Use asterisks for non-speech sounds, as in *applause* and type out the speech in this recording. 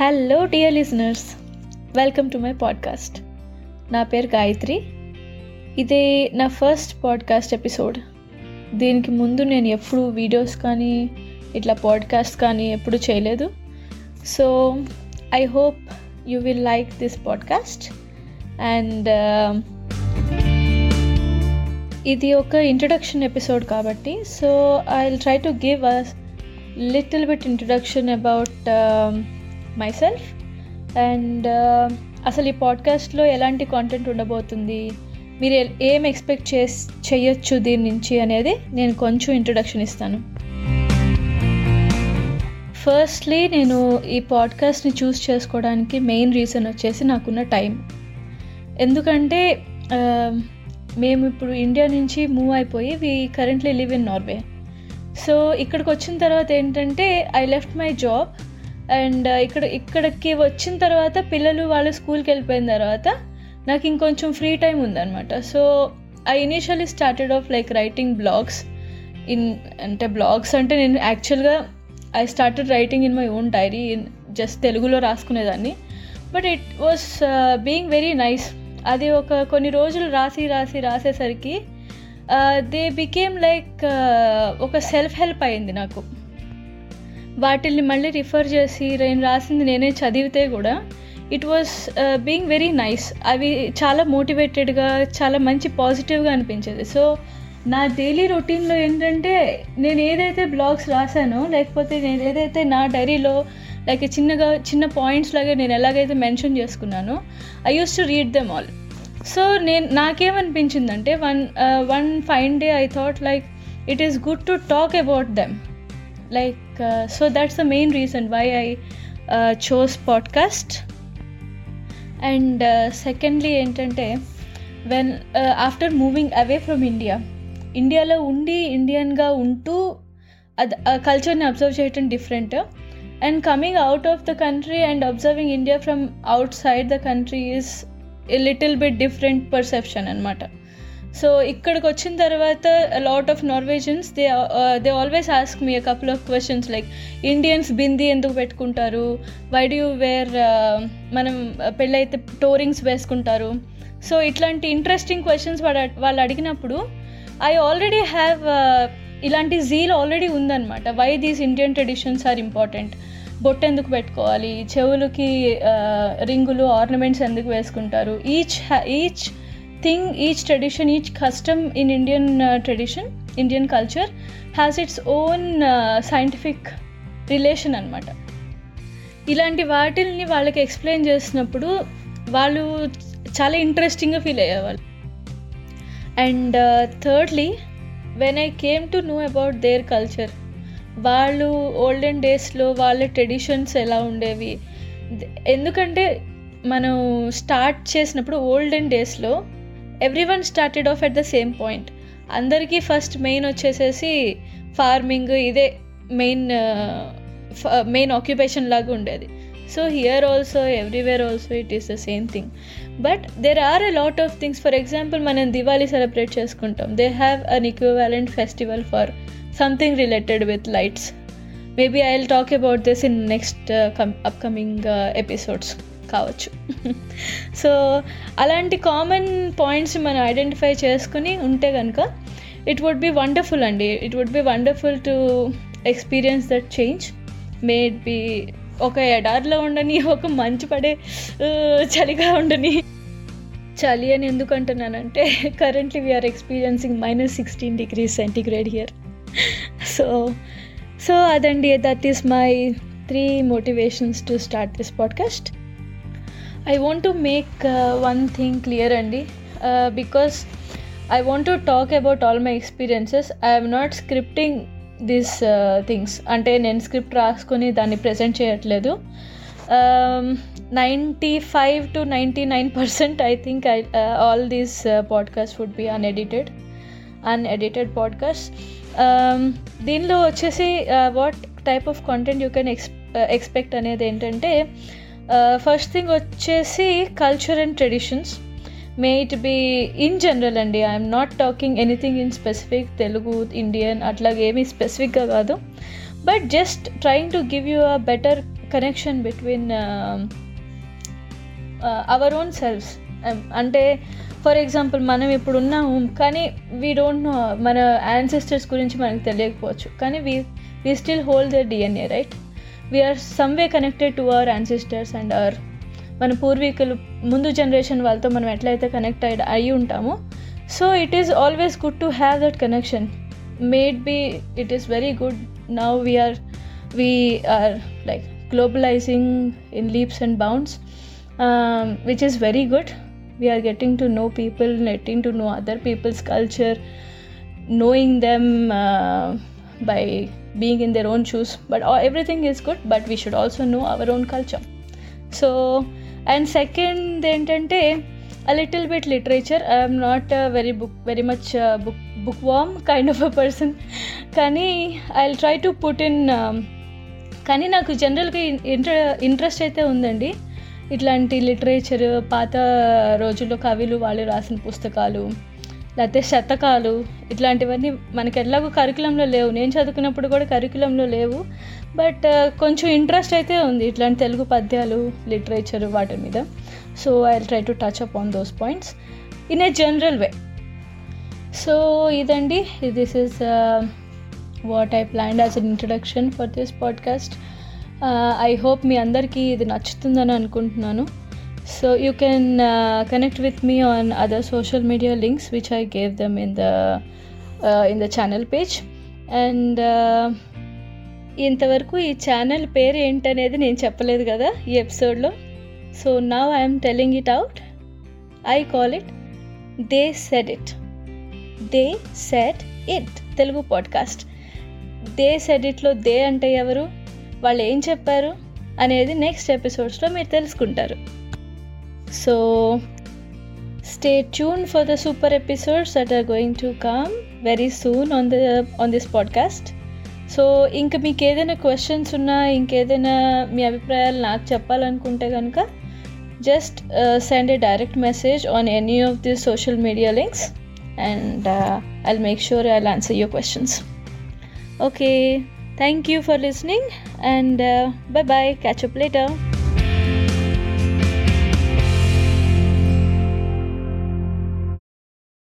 Hello dear listeners welcome to my podcast నా పేరు గాయత్రి. ఇది నా ఫస్ట్ పాడ్కాస్ట్ ఎపిసోడ్ దీనికి ముందు నేను ఎప్పుడు వీడియోస్ కానీ ఇట్లా పాడ్కాస్ట్ కానీ ఎప్పుడు చేయలేదు. So I hope you will like this podcast and ఇది ఒక ఇంట్రడక్షన్ ఎపిసోడ్ కాబట్టి so I will try to give a little bit introduction about myself and అసలు ఈ పాడ్కాస్ట్లో ఎలాంటి కాంటెంట్ ఉండబోతుంది? మీరు ఏం ఎక్స్పెక్ట్ చేస్ చేయొచ్చు దీని నుంచి అనేది నేను కొంచెం ఇంట్రడక్షన్ ఇస్తాను. ఫస్ట్లీ నేను ఈ పాడ్కాస్ట్ని చూస్ చేసుకోవడానికి మెయిన్ రీజన్ వచ్చేసి నాకున్న టైం ఎందుకంటే మేము ఇప్పుడు ఇండియా నుంచి మూవ్ అయిపోయి we currently live in Norway so ఇక్కడికి వచ్చిన తర్వాత ఏంటంటే I left my job and ఇక్కడ ఇక్కడికి వచ్చిన తర్వాత పిల్లలు వాళ్ళు స్కూల్కి వెళ్ళిపోయిన తర్వాత నాకు ఇంకొంచెం ఫ్రీ టైం ఉందన్నమాట. So I initially started off like writing blogs in అంటే బ్లాగ్స్ అంటే నేను యాక్చువల్గా I started writing in my own diary in just తెలుగులో రాసుకునేదాన్ని. But it was being very nice అది ఒక కొన్ని రోజులు రాసి రాసి రాసేసరికి దే బికేమ్ లైక్ ఒక సెల్ఫ్ హెల్ప్ అయింది నాకు. వాటిల్ని మళ్ళీ రిఫర్ చేసి నేను రాసింది నేనే చదివితే కూడా it was being very nice అవి చాలా మోటివేటెడ్గా చాలా మంచి పాజిటివ్గా అనిపించేది. సో నా డైలీ రొటీన్లో ఏంటంటే నేను ఏదైతే బ్లాగ్స్ రాశానో లేకపోతే నేను ఏదైతే నా డైరీలో లైక్ చిన్నగా చిన్న పాయింట్స్ లాగా నేను ఎలాగైతే mention చేసుకున్నానో I use to read them all so నేను నాకేమనిపించిందంటే one one fine day I thought like it is good to talk about them like uh, so that's the main reason why i uh, chose podcast. And uh, secondly ఏంటంటే when after moving away from India ఇండియాలో ఉండి ఇండియన్గా ఉంటూ అది ఆ కల్చర్ని observe చేయటం different and coming out of the country and observing India from outside the country is a little bit different perception అనమాట సో ఇక్కడికి వచ్చిన తర్వాత lot of Norwegians they they always ask me couple of questions like Indians bindi ఎందుకు పెట్టుకుంటారు? Why do wear మనం uh, పెళ్ళైతే toe rings వేసుకుంటారు? So ఇట్లాంటి ఇంట్రెస్టింగ్ క్వశ్చన్స్ వాడు వాళ్ళు అడిగినప్పుడు ఐ ఆల్రెడీ హ్యావ్ ఇలాంటి జీల్ ఆల్రెడీ ఉందన్నమాట. Why these Indian traditions are important బొట్టు ఎందుకు పెట్టుకోవాలి? చెవులకి uh, రింగులు ఆర్నమెంట్స్ ఎందుకు వేసుకుంటారు? Each each thing each tradition each custom in Indian tradition Indian culture has its own scientific relation అనమాట ఇలాంటి వాటిల్ని వాళ్ళకి ఎక్స్ప్లెయిన్ చేసినప్పుడు వాళ్ళు చాలా ఇంట్రెస్టింగ్గా ఫీల్ అయ్యేవాళ్ళు. And thirdly when I came to know about their culture వాళ్ళు ఓల్డెన్ డేస్లో వాళ్ళ ట్రెడిషన్స్ ఎలా ఉండేవి? ఎందుకంటే మనం స్టార్ట్ చేసినప్పుడు ఓల్డెన్ డేస్లో everyone started off at the same point అందరికీ ఫస్ట్ మెయిన్ వచ్చేసేసి ఫార్మింగ్ ఇదే మెయిన్ మెయిన్ ఆక్యుపేషన్ లాగా ఉండేది. So here also everywhere also it is the same thing but there are a lot of things for example మనం Diwali celebrate చేసుకుంటాం. They have an equivalent festival for something related with lights maybe I will talk about this in next upcoming episodes కావచ్చు. So అలాంటి common points మనం identify చేసుకుని ఉంటే కనుక it would be wonderful అండి. It would be wonderful to experience that change maybe ఒక ఎడార్లో ఉండని *laughs* ఒక మంచు పడే చలిగా ఉండని. చలి అని ఎందుకు అంటున్నానంటే currently we are experiencing minus sixteen degrees centigrade here so so అదండి. That is my three motivations to start this podcast I want to make one thing clear అండి because I want to talk about all my experiences I experiences. Not scripting this things అంటే నేను script రాసుకొని దాన్ని present చేయట్లేదు. Ninety five to ninety nine percent I think I all these podcast would be unedited unedited podcast దీనిలో వచ్చేసి what type of content you can ex expect అనేది ఏంటంటే first thing వచ్చేసి culture and traditions may it be in general అండి I'm not talking anything in specific Telugu Indian అట్లాగేమీ స్పెసిఫిక్గా కాదు. But just trying to give you a better connection between our own selfs అంటే for example మనం ఇప్పుడు ఉన్నాము కానీ we don't know మన ancestors గురించి మనకు తెలియకపోవచ్చు. కానీ we we still hold the DNA right we are some way connected to our ancestors and our మన పూర్వీకులు ముందు జనరేషన్ వాళ్ళతో మనం ఎట్లయితే కనెక్ట్ అయ్యి అయి ఉంటామో so it is always good to have that connection maybe it is very good now we are we are like globalising in leaps and bounds which is very good we are getting to know people getting to know other people's culture knowing them uh, by being in their own shoes but everything is good but we should also know our own culture so and second ఏంటంటే a little bit literature I'm not very book very much book bookworm kind of a person కానీ I try to put in కానీ నాకు జనరల్గా ఇంట్ర interest అయితే ఉందండి ఇట్లాంటి literature పాత రోజుల్లో కవిలు వాళ్ళు రాసిన పుస్తకాలు లేకపోతే శతకాలు ఇట్లాంటివన్నీ మనకి ఎలాగో కరికులంలో లేవు. నేను చదువుకున్నప్పుడు కూడా కరికులంలో లేవు. బట్ uh, కొంచెం ఇంట్రెస్ట్ అయితే ఉంది. ఇట్లాంటి తెలుగు పద్యాలు లిటరేచర్ వాటి మీద. So I try to touch up on those points in a general way so ఇదండి this is what I plan as an introduction for this podcast I hope మీ అందరికీ ఇది నచ్చుతుందని అనుకుంటున్నాను. So you can connect with me on other social media links which I gave them in the in the channel page and ఇంతవరకు ఈ channel పేరు ఏంటనేది నేను చెప్పలేదు కదా ఈ ఎపిసోడ్లో so now I'm telling it out I call it they said it they set it Telugu podcast they said ఇట్లో దే అంటే ఎవరు? వాళ్ళు ఏం చెప్పారు? అనేది నెక్స్ట్ ఎపిసోడ్స్లో మీరు తెలుసుకుంటారు. So stay tune for the super episodes that are going to come very soon on the on this podcast so ఇంకా మీకు ఏదైనా క్వశ్చన్స్ ఉన్నా ఇంకేదైనా మీ అభిప్రాయాలు నాకు చెప్పాలనుకుంటే కనుక just send a direct message on any of the social media links and I'll make sure I'll answer your questions okay Thank you for listening and uh, bye bye. Catch up